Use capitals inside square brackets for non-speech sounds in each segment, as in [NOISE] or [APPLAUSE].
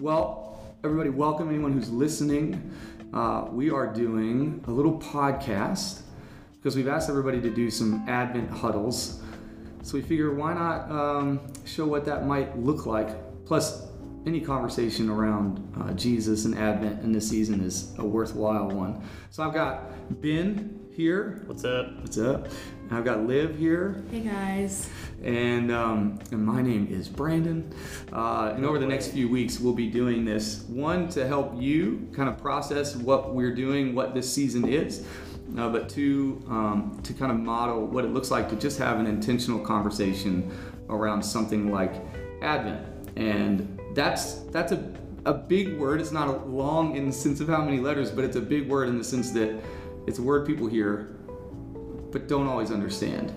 Well, everybody, welcome anyone who's listening. Uh, we are doing a little podcast because we've asked everybody to do some Advent huddles. So we figure why not um, show what that might look like. Plus, any conversation around uh, Jesus and Advent in this season is a worthwhile one. So I've got Ben here. What's up? What's up? And I've got Liv here. Hey guys. And, um, and my name is Brandon. Uh, and over the next few weeks, we'll be doing this one to help you kind of process what we're doing, what this season is, uh, but two, um, to kind of model what it looks like to just have an intentional conversation around something like Advent. And that's that's a, a big word. It's not a long in the sense of how many letters, but it's a big word in the sense that it's a word people hear but don't always understand.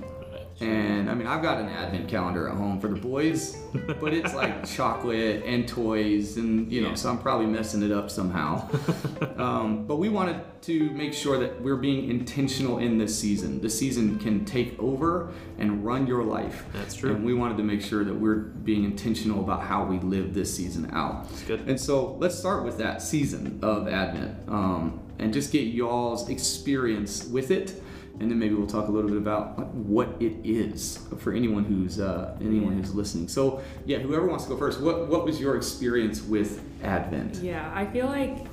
And I mean, I've got an advent calendar at home for the boys, [LAUGHS] but it's like chocolate and toys, and you know, Yeah. so I'm probably messing it up somehow. [LAUGHS] um, but we wanted to make sure that we're being intentional in this season. The season can take over and run your life. That's true. And we wanted to make sure that we're being intentional about how we live this season out. That's good. And so let's start with that season of Advent um, and just get y'all's experience with it. And then maybe we'll talk a little bit about what it is for anyone who's uh, anyone who's listening. So yeah, whoever wants to go first, what what was your experience with Advent? Yeah, I feel like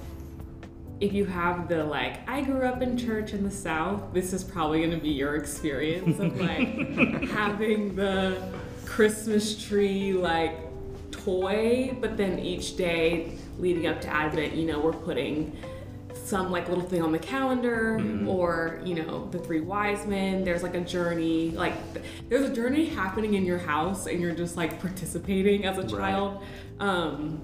if you have the like, I grew up in church in the South, this is probably gonna be your experience of like [LAUGHS] having the Christmas tree like toy, but then each day leading up to Advent, you know, we're putting some like little thing on the calendar mm-hmm. or you know the three wise men there's like a journey like th- there's a journey happening in your house and you're just like participating as a child um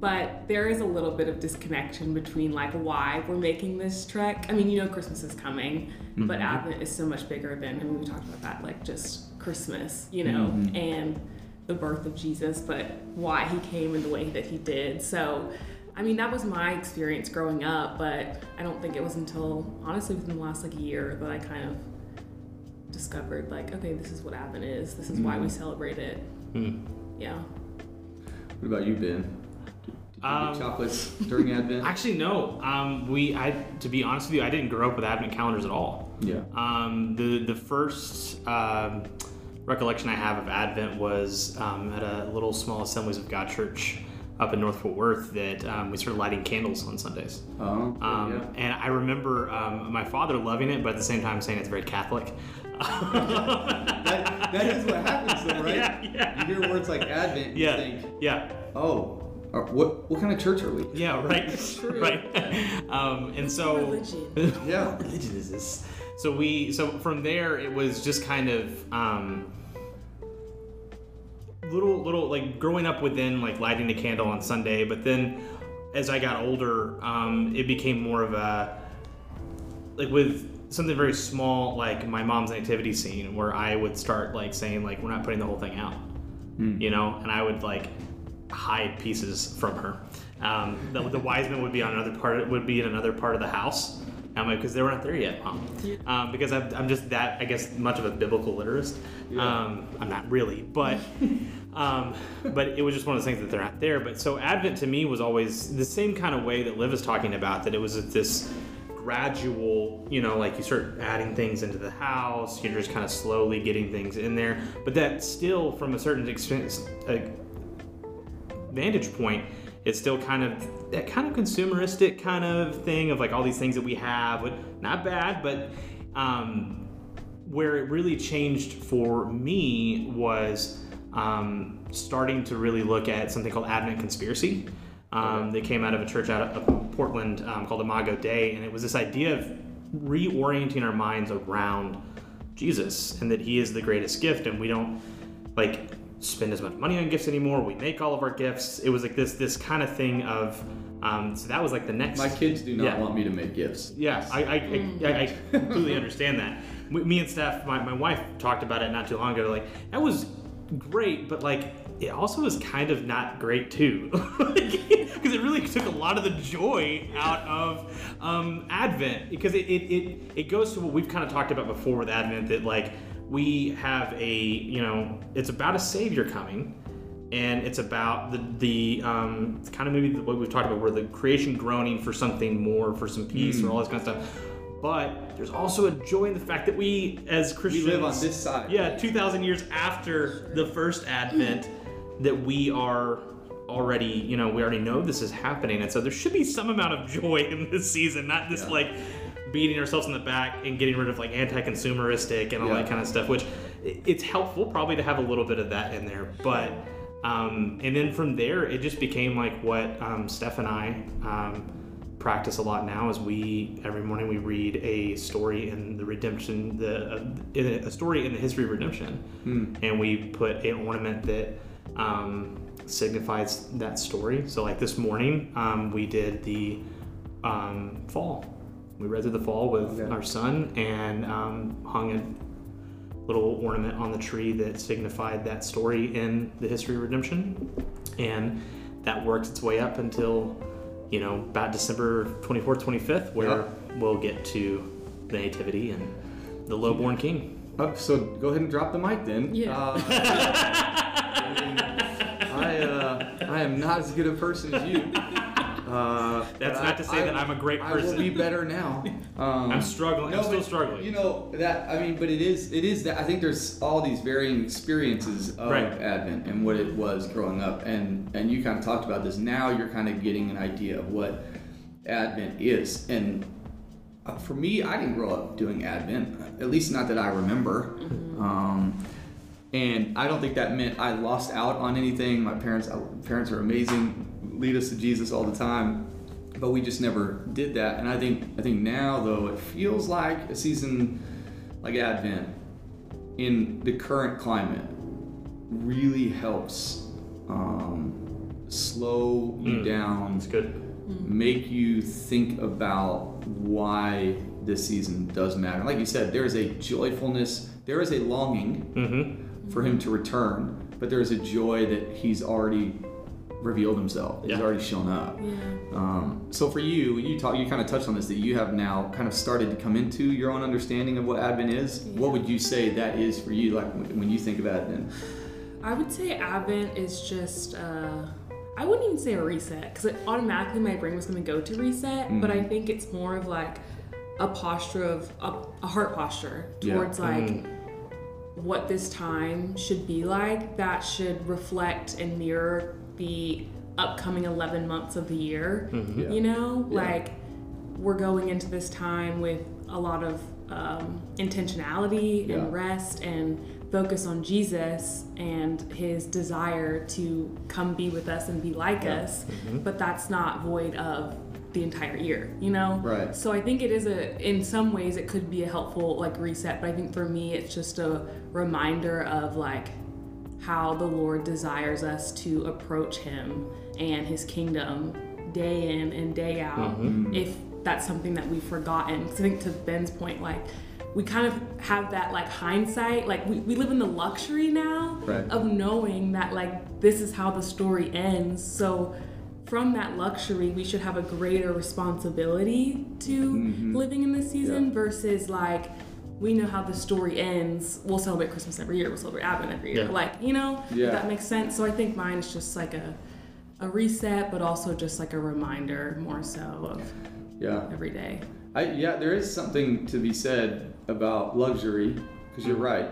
but there is a little bit of disconnection between like why we're making this trek. I mean, you know, Christmas is coming, but mm-hmm. Advent is so much bigger than. I mean, we talked about that, like just Christmas, you know, mm-hmm. and the birth of Jesus, but why he came in the way that he did. So, I mean, that was my experience growing up, but I don't think it was until honestly within the last like year that I kind of discovered like, okay, this is what Advent is. This is why we celebrate it. Hmm. Yeah. What about you, Ben? Did you Um, chocolates during Advent? [LAUGHS] Actually, no. Um, we, I, to be honest with you, I didn't grow up with advent calendars at all. yeah. Um, the the first um, recollection I have of Advent was um, at a little small Assemblies of God church up in North Fort Worth that um, we started lighting candles on Sundays. Oh, Um, And I remember um, my father loving it, but at the same time saying it's very Catholic. [LAUGHS] that, that is what happens, though, right? Yeah, yeah. You hear words like Advent, you yeah, think, yeah. oh, what what kind of church are we? Yeah, right, [LAUGHS] right. [LAUGHS] Um, and so, Religion. Yeah. what religion is this? So we, so from there, it was just kind of um, little, little like growing up within like lighting a candle on Sunday, but then as I got older, um, it became more of a like with something very small, like my mom's nativity scene, where I would start like saying like we're not putting the whole thing out, you know, and I would like hide pieces from her. Um, the, the wise men would be on another part, would be in another part of the house. I'm like, because they were not there yet, mom. Um, because I'm, I'm just that, I guess, much of a biblical literist. Um, I'm not really, but, [LAUGHS] um, but it was just one of those things that they're not there. But so Advent to me was always the same kind of way that Liv is talking about. That it was this gradual, you know, like you start adding things into the house, you're just kind of slowly getting things in there. But that still, from a certain extent, uh, vantage point, it's still kind of that kind of consumeristic kind of thing of like all these things that we have, not bad, but um, where it really changed for me was um, starting to really look at something called Advent Conspiracy. Um, They came out of a church out of Portland um, called Imago Dei, and it was this idea of reorienting our minds around Jesus and that He is the greatest gift, and we don't like spend as much money on gifts anymore. We make all of our gifts. It was like this this kind of thing of. Um, so that was like the next. My kids do not Yeah. want me to make gifts. Yeah, I, I, I, I, I completely understand that. [LAUGHS] Me and Steph, my, my wife, talked about it not too long ago. Like, that was great, but like, it also was kind of not great too. [LAUGHS] Because it really took a lot of the joy out of um, Advent. Because it, it, it, it goes to what we've kind of talked about before with Advent that, like, we have a, you know, it's about a Savior coming and it's about the the um, it's kind of maybe what we've talked about, where the creation groaning for something more, for some peace, Mm. or all this kind of stuff. But there's also a joy in the fact that we, as Christians, We live on this side. yeah, 2,000 years after the first advent, that we are already, you know, we already know this is happening. And so there should be some amount of [LAUGHS] joy in this season, not just Yeah. like beating ourselves in the back and getting rid of like anti consumeristic and all Yeah. that kind of stuff, which it's helpful probably to have a little bit of that in there. But, um, and then from there, it just became like what um, Steph and I, um, practice a lot now is we every morning we read a story in the redemption the uh, a, story in the history of redemption. And we put an ornament that um, signifies that story. So like this morning um, we did the um, fall. We read through the fall with Okay. our son and um, hung a little ornament on the tree that signified that story in the history of redemption. And that works its way up until you know about december 24th 25th where Yeah. we'll get to the nativity and the lowborn king Oh, so go ahead and drop the mic then. Yeah. Uh, I, [LAUGHS] mean, I, uh, I am not as good a person as you. Uh, That's not I- to say I- that I'm a great I will person. be better now. [LAUGHS] Um, i'm struggling No, i'm still but, struggling You know that I mean, but it is it is that I think there's all these varying experiences of Right. Advent and what it was growing up, and and you kind of talked about this. Now you're kind of getting an idea of what Advent is, and uh, for me, I didn't grow up doing Advent, at least not that I remember. Um, and I don't think that meant I lost out on anything. My parents, uh, parents are amazing, lead us to Jesus all the time, but we just never did that. And I think, I think now though, it feels like a season like Advent in the current climate really helps um, slow you Mm. down it's good make you think about why this season does matter. Like you said, there is a joyfulness, there is a longing mm-hmm for him to return, but there is a joy that he's already revealed himself. He's already shown up. Yeah. Um, so for you, you talk, you kind of touched on this that you have now kind of started to come into your own understanding of what Advent is. What would you say that is for you? Like when when you think of Advent? I would say Advent is just, uh, I wouldn't even say a reset because automatically my brain was going to go to reset, but I think it's more of like a posture of a, a heart posture Yeah. towards like what this time should be like that should reflect and mirror the upcoming 11 months of the year. Yeah. You know, Yeah. like we're going into this time with a lot of um, intentionality Yeah. and rest and focus on Jesus and his desire to come be with us and be like Yeah. us, but that's not void of the entire year, you know? Right. So I think it is a, in some ways, it could be a helpful like reset, but I think for me, it's just a reminder of like how the Lord desires us to approach him and his kingdom day in and day out mm-hmm. if that's something that we've forgotten. 'Cause I think to Ben's point, like, we kind of have that like hindsight, like we, we live in the luxury now Right. of knowing that like this is how the story ends. So from that luxury, we should have a greater responsibility to mm-hmm. living in this season Yeah. versus like we know how the story ends. We'll celebrate Christmas every year. We'll celebrate Advent every year. Yeah. Like you know, if Yeah. that makes sense. So I think mine is just like a a reset, but also just like a reminder more so of Yeah. every day. I, yeah, there is something to be said about luxury, because you're mm. right.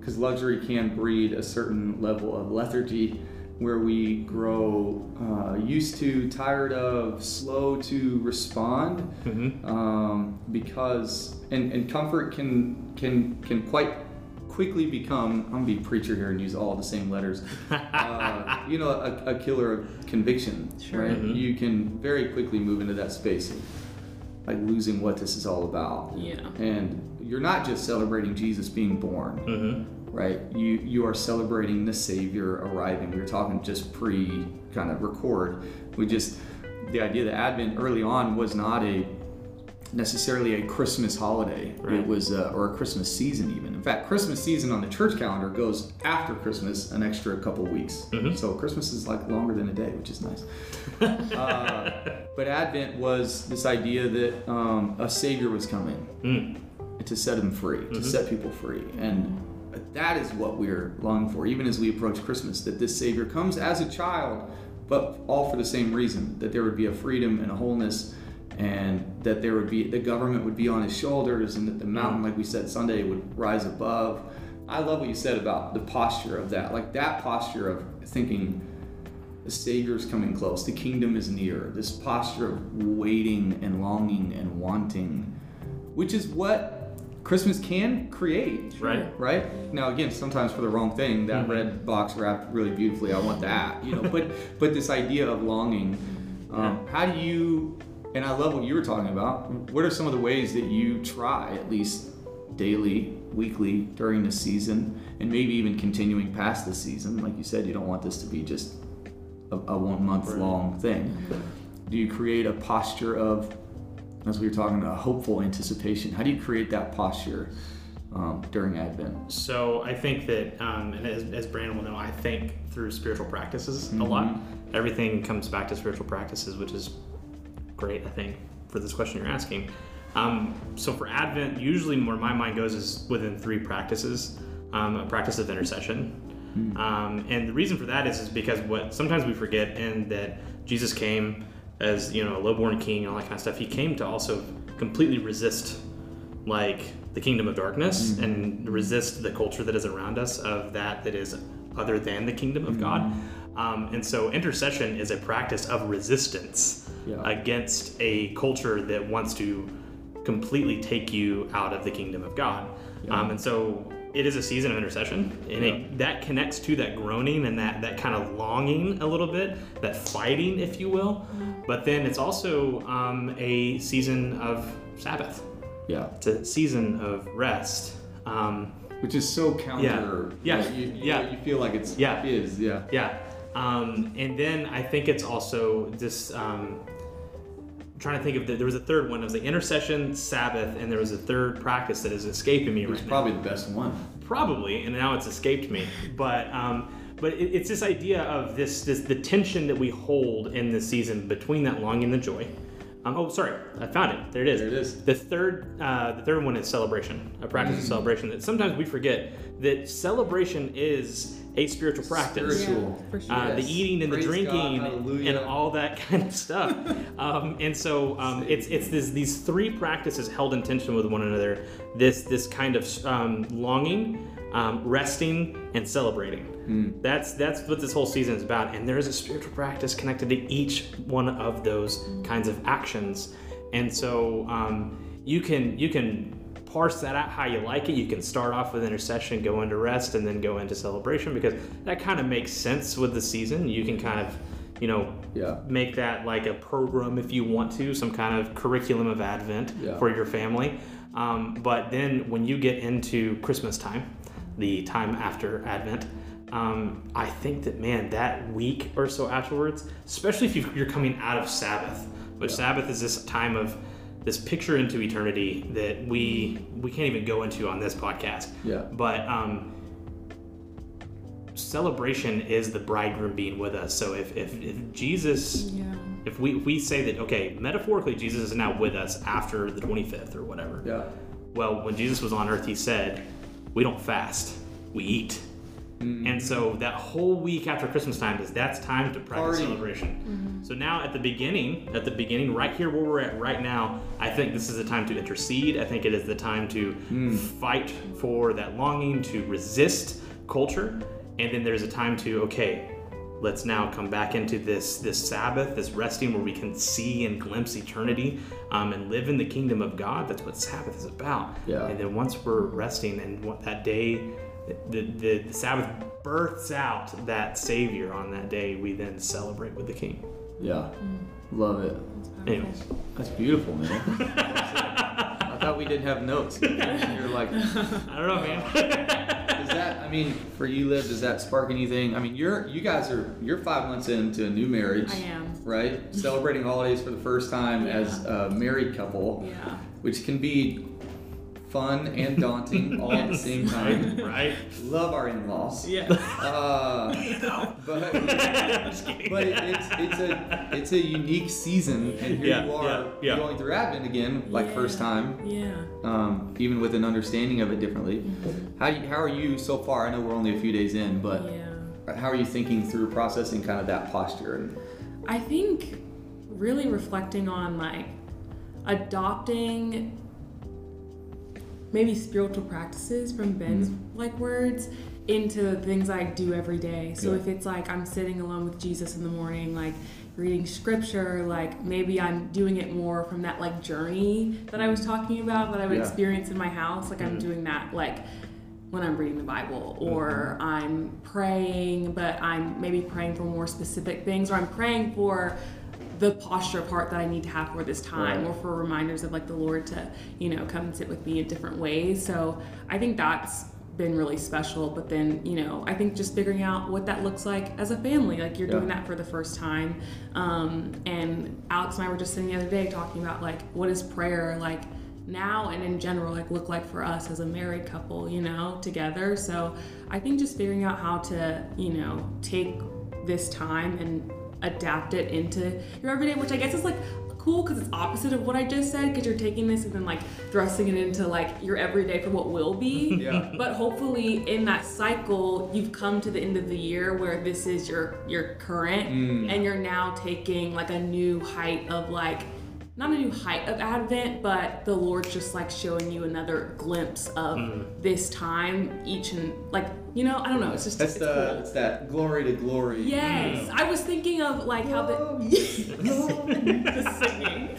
Because luxury can breed a certain level of lethargy where we grow uh, used to, tired of, slow to respond. Mm-hmm. Um, because, and, and comfort can, can, can quite quickly become, I'm gonna be preacher here and use all the same letters, [LAUGHS] uh, you know, a, a killer of conviction, Sure. right? Mhm. You can very quickly move into that space of like losing what this is all about. Yeah. And you're not just celebrating Jesus being born, Mm-hmm. Right? You you are celebrating the Savior arriving. We were talking just pre kind of record. We just the idea that Advent early on was not a necessarily a Christmas holiday. Right. It was uh, or a Christmas season even. In fact, Christmas season on the church calendar goes after Christmas an extra couple weeks. Mhm. So Christmas is like longer than a day, which is nice. [LAUGHS] uh, but Advent was this idea that um, a Savior was coming Mm. to set them free, to set people free. And But that is what we're longing for, even as we approach Christmas, that this Savior comes as a child, but all for the same reason that there would be a freedom and a wholeness, and that there would be the government would be on his shoulders, and that the mountain, like we said Sunday, would rise above. I love what you said about the posture of that, like that posture of thinking the Savior is coming close, the kingdom is near, this posture of waiting and longing and wanting, which is what Christmas can create. Right. Right? Now again, sometimes for the wrong thing, that Mhm. red box wrapped really beautifully, I want that. You know, but [LAUGHS] but this idea of longing, um, how do you and I love what you were talking about. What are some of the ways that you try, at least daily, weekly, during the season, and maybe even continuing past the season? Like you said, you don't want this to be just a, a one month Right. long thing. Do you create a posture of, as we were talking about, hopeful anticipation? How do you create that posture um, during Advent? So I think that, um, and as, as Brandon will know, I think through spiritual practices a lot. Mhm. Everything comes back to spiritual practices, which is great, I think, for this question you're asking. Um, so for Advent, usually where my mind goes is within three practices. Um, a practice of intercession. Um, and the reason for that is, is because what sometimes we forget, and that Jesus came as you know a lowborn king and all that kind of stuff. He came to also completely resist like the kingdom of darkness and resist the culture that is around us of that that is other than the kingdom of God. Um, and so intercession is a practice of resistance Yeah. against a culture that wants to completely take you out of the kingdom of God. Yeah. Um, and so it is a season of intercession, and Yeah. it, that connects to that groaning and that that kind of longing a little bit, that fighting, if you will. But then it's also um, a season of Sabbath. Yeah. It's a season of rest. Um, Which is so counter. Yeah. like, you, you, Yeah. You feel like it's Yeah. is yeah. yeah. Um, and then I think it's also this. Um, trying to think of the, there was a third one. It was the intercession, Sabbath, and there was a third practice that is escaping me It's right now. probably the best one. probably and now it's escaped me but um but it, it's this idea of this this the tension that we hold in this season between that longing and the joy um, oh sorry i found it there it is There it is. the third uh, the third one is celebration a practice Mm. of celebration that sometimes we forget that celebration is a spiritual practice Spiritual. Yeah, for sure. uh, the eating and Praise the drinking hallelujah. and all that [LAUGHS] kind of stuff. um, and so um, it's it's this, these three practices held in tension with one another. This this kind of um, longing, um, resting, and celebrating. Hmm. That's that's what this whole season is about. And there is a spiritual practice connected to each one of those kinds of actions. And so um, you can you can parse that out how you like it. You can start off with intercession, go into rest, and then go into celebration because that kind of makes sense with the season. You can kind of, you know, Yeah. make that like a program if you want to, some kind of curriculum of Advent Yeah. for your family. Um, but then when you get into Christmas time, the time after Advent, um, I think that man, that week or so afterwards, especially if you- you're coming out of Sabbath, which Sabbath is this time of this picture into eternity that we we can't even go into on this podcast. Yeah. But um, celebration is the bridegroom being with us. So if if, if Jesus Yeah. if we, if we say that okay metaphorically jesus is now with us after the 25th or whatever Yeah. well when jesus was on earth he said we don't fast we eat and mm. so that whole week after christmas time is that's time to practice Party. celebration. Mm-hmm. So now at the beginning at the beginning right here where we're at right now i think this is the time to intercede. I think it is the time to mm. fight for that longing to resist culture. And then there's a time to okay let's now come back into this this sabbath this resting where we can see and glimpse eternity um, and live in the kingdom of god. That's what sabbath is about. Yeah. and then once we're resting and what that day the, the, the sabbath births out that savior on that day we then celebrate with the king Yeah. Love it. anyways That's beautiful, man. [LAUGHS] I thought we didn't have notes. [LAUGHS] You're like, does i don't know man [LAUGHS] Does that? I mean, for you, Liv, does that spark anything? I mean, you're you guys are you're five months into a new marriage. I am. Right, celebrating holidays for the first time as a married couple, Yeah. which can be fun and daunting [LAUGHS] all at the same time. right? Love our in-laws. Yeah. Uh, but [LAUGHS] Just but it, it's it's a it's a unique season, and here Yeah, you are yeah, yeah. going through Advent again, like first time, Yeah. um, even with an understanding of it differently. Mm-hmm. How you, how are you so far? I know we're only a few days in, but Yeah. how are you thinking through processing kind of that posture? And I think really reflecting on like adopting maybe spiritual practices from Ben's mm-hmm. like words into things I do every day. So Yeah. if it's like I'm sitting alone with Jesus in the morning, like reading scripture, like maybe I'm doing it more from that like journey that I was mm-hmm. talking about that I would Yeah. experience in my house. Like I'm mm-hmm. doing that like when I'm reading the Bible or I'm praying, but I'm maybe praying for more specific things or I'm praying for the posture part that I need to have for this time Right. or for reminders of like the Lord to, you know, come and sit with me in different ways. So I think that's been really special. But then, you know, I think just figuring out what that looks like as a family. Like you're Yeah. doing that for the first time. Um, and Alex and I were just sitting the other day talking about like what is prayer like now and in general like look like for us as a married couple, you know, together. So I think just figuring out how to, you know, take this time and adapt it into your everyday, which I guess is like cool because it's opposite of what I just said because you're taking this and then like thrusting it into like your everyday for what will be. [LAUGHS] Yeah. But hopefully in that cycle you've come to the end of the year where this is your your current Mm. and you're now taking like a new height of like not a new height of Advent, but the Lord's just like showing you another glimpse of mm. this time each and like you know I don't know it's just that's it's the cool. it's that glory to glory. Yes, I was thinking of like how the [LAUGHS] the singing.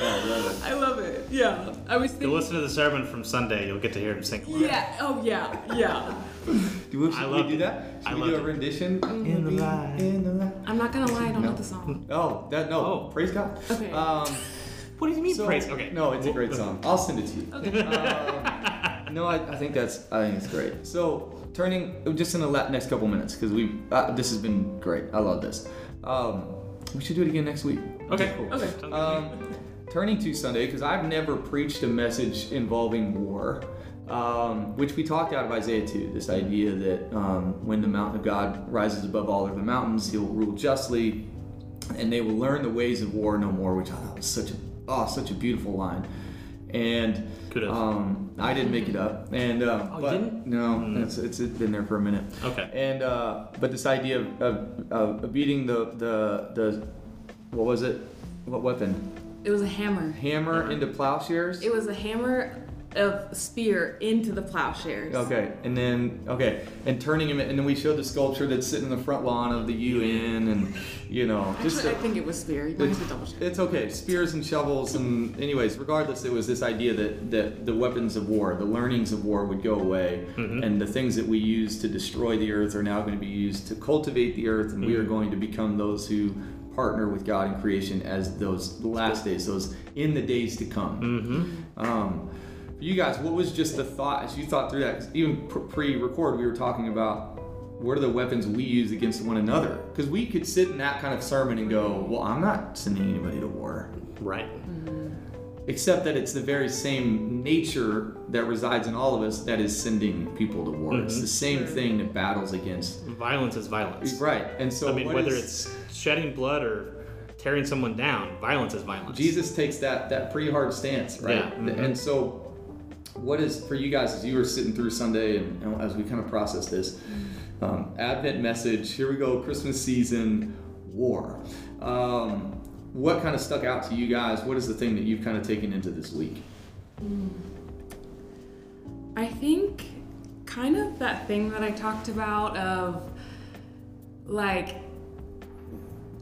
Oh, I love it. I love it. Yeah, I was Go thinking. listen to the sermon from Sunday. You'll get to hear him sing. live. Yeah. Oh yeah. Yeah. [LAUGHS] Do we, should I we do it. that? Should I we loved do a it. rendition? In the light. In the light. I'm not gonna lie. I don't No. know the song. [LAUGHS] Oh, that no. Oh. Praise God. Okay. Um, [LAUGHS] What do you mean so- praise? Okay. No, it's a great song. I'll send it to you. Okay. Um, no, I, I think that's I think it's great. So turning just in the la- next couple minutes because we uh, this has been great. I love this. Um, we should do it again next week. Okay. Cool. Okay. Um, turning to Sunday, because I've never preached a message involving war, um, which we talked out of Isaiah 2, this idea that um, when the mountain of God rises above all other mountains, he'll rule justly, and they will learn the ways of war no more, which I thought was such a, oh, such a beautiful line. And um, I didn't make it up. And uh, Oh, you but didn't? No, it's, it's been there for a minute. Okay. And uh, but this idea of, of, of beating the the the what was it? What weapon? It was a hammer. Hammer into plowshares. It was a hammer of spear into the plowshares. Okay, and then okay, and turning him, and then we showed the sculpture that's sitting in the front lawn of the UN, and you know, just Actually, I a- think it was spear. You might have to double check. it's okay, spears and shovels, and anyways, regardless, it was this idea that that the weapons of war, the learnings of war, would go away, mm-hmm. and the things that we use to destroy the earth are now going to be used to cultivate the earth, and we mm-hmm. are going to become those who partner with God in creation as those last days, those in the days to come. Mm-hmm. Um, for you guys, what was just the thought as you thought through that? 'Cause even pre-record, we were talking about what are the weapons we use against one another? Because we could sit in that kind of sermon and go, "Well, I'm not sending anybody to war," Right. except that it's the very same nature that resides in all of us that is sending people to war. It's Mhm. the same thing that battles against. Violence is violence. Right, and so I mean, what whether is- it's shedding blood or tearing someone down, violence is violence. Jesus takes that that pretty hard stance, right? Yeah, mhm. And so, what is for you guys as you were sitting through Sunday and, and as we kind of process this um, Advent message? Here we go, Christmas season, war. Um, what kind of stuck out to you guys? What is the thing that you've kind of taken into this week? I think kind of that thing that I talked about of like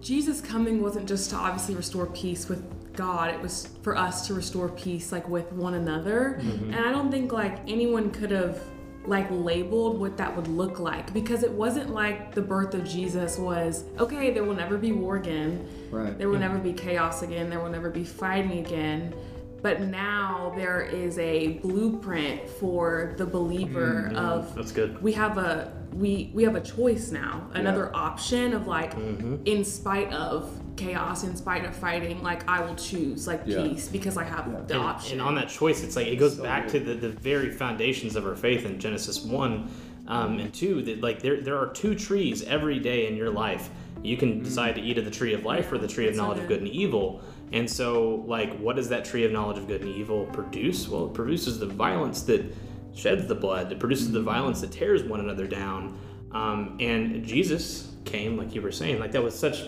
Jesus coming wasn't just to obviously restore peace with God, it was for us to restore peace like with one another. Mm-hmm. And I don't think like anyone could have like labeled what that would look like because it wasn't like the birth of Jesus was okay, there will never be war again. Right. There will never be chaos again. There will never be fighting again. But now there is a blueprint for the believer of That's good. we have a we we have a choice now, another option of like Mm-hmm. in spite of chaos, in spite of fighting, like I will choose like Yeah. peace because I have the and, option. and on that choice, it's like it goes So back to the, the very foundations of our faith in Genesis one um, and two. That like there there are two trees every day in your life. You can Mm-hmm. decide to eat of the tree of life or the tree of That's knowledge so of good and evil. And so, like, what does that tree of knowledge of good and evil produce? Well, it produces the violence that sheds the blood. It produces the violence that tears one another down. Um, and Jesus came, like you were saying, like that was such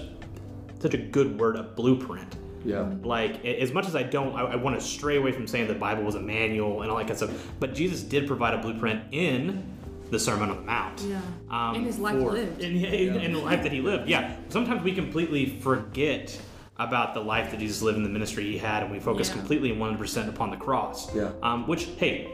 such a good word, a blueprint Yeah. like as much as I don't, I, I want to stray away from saying the Bible was a manual and all that kind of stuff. But Jesus did provide a blueprint in the Sermon on the Mount. Yeah. Um, In his life for- lived. In, in, in the life that he lived. Yeah. Sometimes we completely forget about the life that Jesus lived in the ministry he had, and we focus Yeah. completely 100% upon the cross. Yeah. Um, which, hey,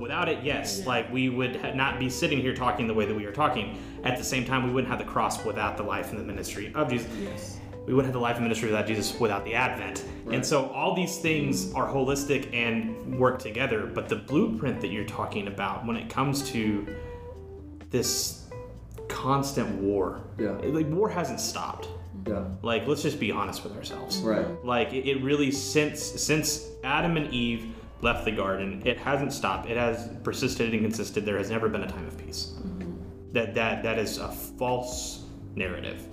without it, yes, like we would ha- not be sitting here talking the way that we are talking. At the same time, we wouldn't have the cross without the life and the ministry of Jesus Yes. we wouldn't have the life and ministry without Jesus without the Advent. And so all these things are holistic and work together. But the blueprint that you're talking about when it comes to this constant war, Yeah. like war hasn't stopped. Yeah. Like let's just be honest with ourselves. Right. Like it, it really since since Adam and Eve left the garden, it hasn't stopped. It has persisted and consisted. There has never been a time of peace. That that that is a false narrative.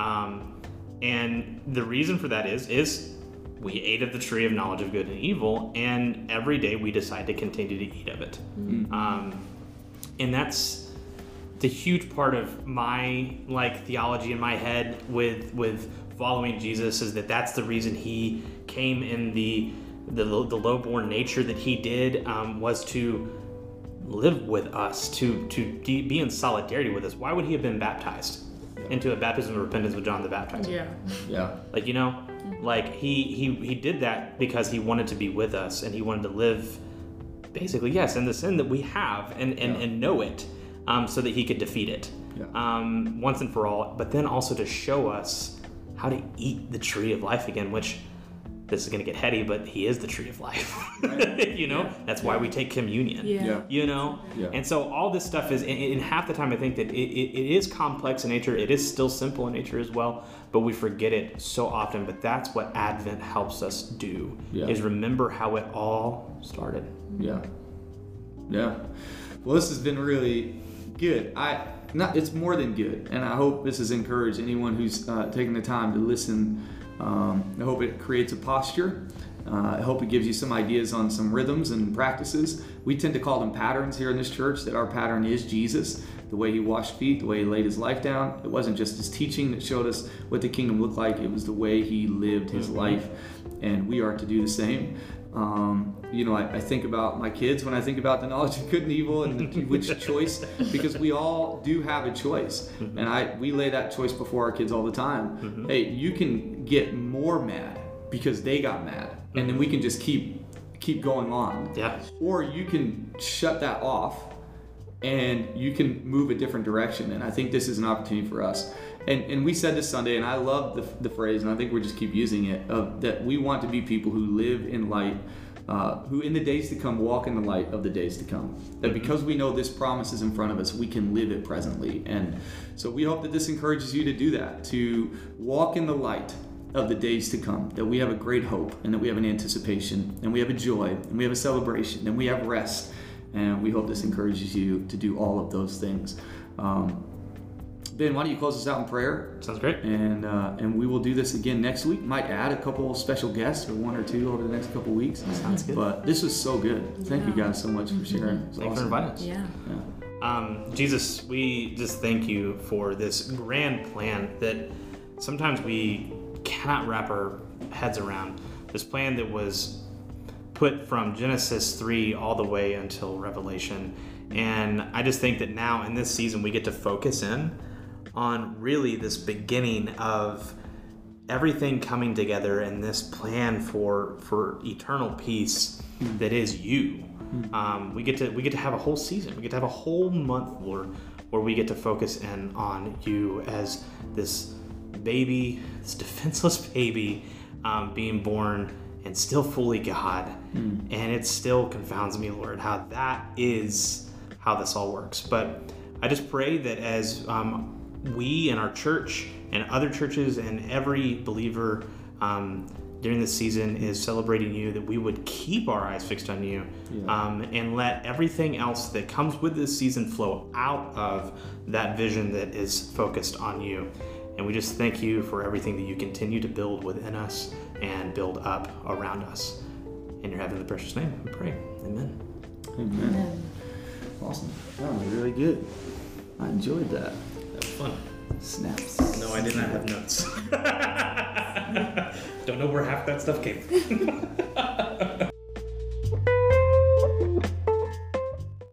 Um, and the reason for that is is we ate of the tree of knowledge of good and evil, and every day we decide to continue to eat of it. Um, and that's the huge part of my like theology in my head with with following Jesus is that that's the reason he came in the the, the low-born nature that he did um, was to live with us to to de- be in solidarity with us why would he have been baptized into a baptism of repentance with john the Baptist. Yeah. Yeah. like you know like he he he did that because he wanted to be with us and he wanted to live basically yes in the sin that we have and and, Yeah. and know it um, so that he could defeat it Yeah. um, once and for all but then also to show us how to eat the tree of life again which this is going to get heady but he is the tree of life [LAUGHS] you know that's why we take communion Yeah. Yeah. you know Yeah. and so all this stuff is in, in half the time i think that it, it, it is complex in nature it is still simple in nature as well but we forget it so often but that's what advent helps us do Yeah. is remember how it all started Yeah. Yeah. Well, this has been really good. I not it's more than good, and I hope this has encouraged anyone who's uh, taken the time to listen. Um, I hope it creates a posture. Uh, I hope it gives you some ideas on some rhythms and practices. We tend to call them patterns here in this church. That our pattern is Jesus, the way he washed feet, the way he laid his life down. It wasn't just his teaching that showed us what the kingdom looked like. It was the way he lived his life, and we are to do the same. Um, you know, I, I think about my kids when I think about the knowledge of good and evil and which [LAUGHS] choice, because we all do have a choice, mm-hmm. and I we lay that choice before our kids all the time. Mm-hmm. Hey, you can get more mad because they got mad, and then we mm-hmm. can just keep keep going on. yeah Or you can shut that off and you can move a different direction. And I think this is an opportunity for us. And, and we said this Sunday, and I love the, the phrase, and I think we'll just keep using it, of that we want to be people who live in light, uh, who in the days to come walk in the light of the days to come. That because we know this promise is in front of us, we can live it presently. And so we hope that this encourages you to do that, to walk in the light of the days to come, that we have a great hope and that we have an anticipation and we have a joy and we have a celebration and we have rest. And we hope this encourages you to do all of those things. Um, ben, why don't you close us out in prayer? sounds great And uh, and we will do this again next week. Might add a couple special guests or one or two over the next couple weeks. Sounds good. But this was so good. Thank you guys so much for sharing. It was thanks for inviting us Yeah. Yeah. Um, Jesus, we just thank you for this grand plan that sometimes we cannot wrap our heads around. This plan that was put from Genesis 3 all the way until Revelation. And I just think that now in this season we get to focus in on really this beginning of everything coming together and this plan for for eternal peace that is you. Um, we get to we get to have a whole season. We get to have a whole month, Lord, where we get to focus in on you as this baby, this [LAUGHS] defenseless baby, um, being born and still fully God. And it still confounds me, Lord, how that is how this all works. But I just pray that as um, we and our church and other churches and every believer um, during this season is celebrating you, that we would keep our eyes fixed on you Yeah. um, and let everything else that comes with this season flow out of that vision that is focused on you. And we just thank you for everything that you continue to build within us and build up around us. In your heavenly precious name, we pray. Amen. Amen. Awesome. That was really good. I enjoyed that. Fun. Snaps. No, I did not have notes. [LAUGHS] Don't know where half that stuff came from. [LAUGHS]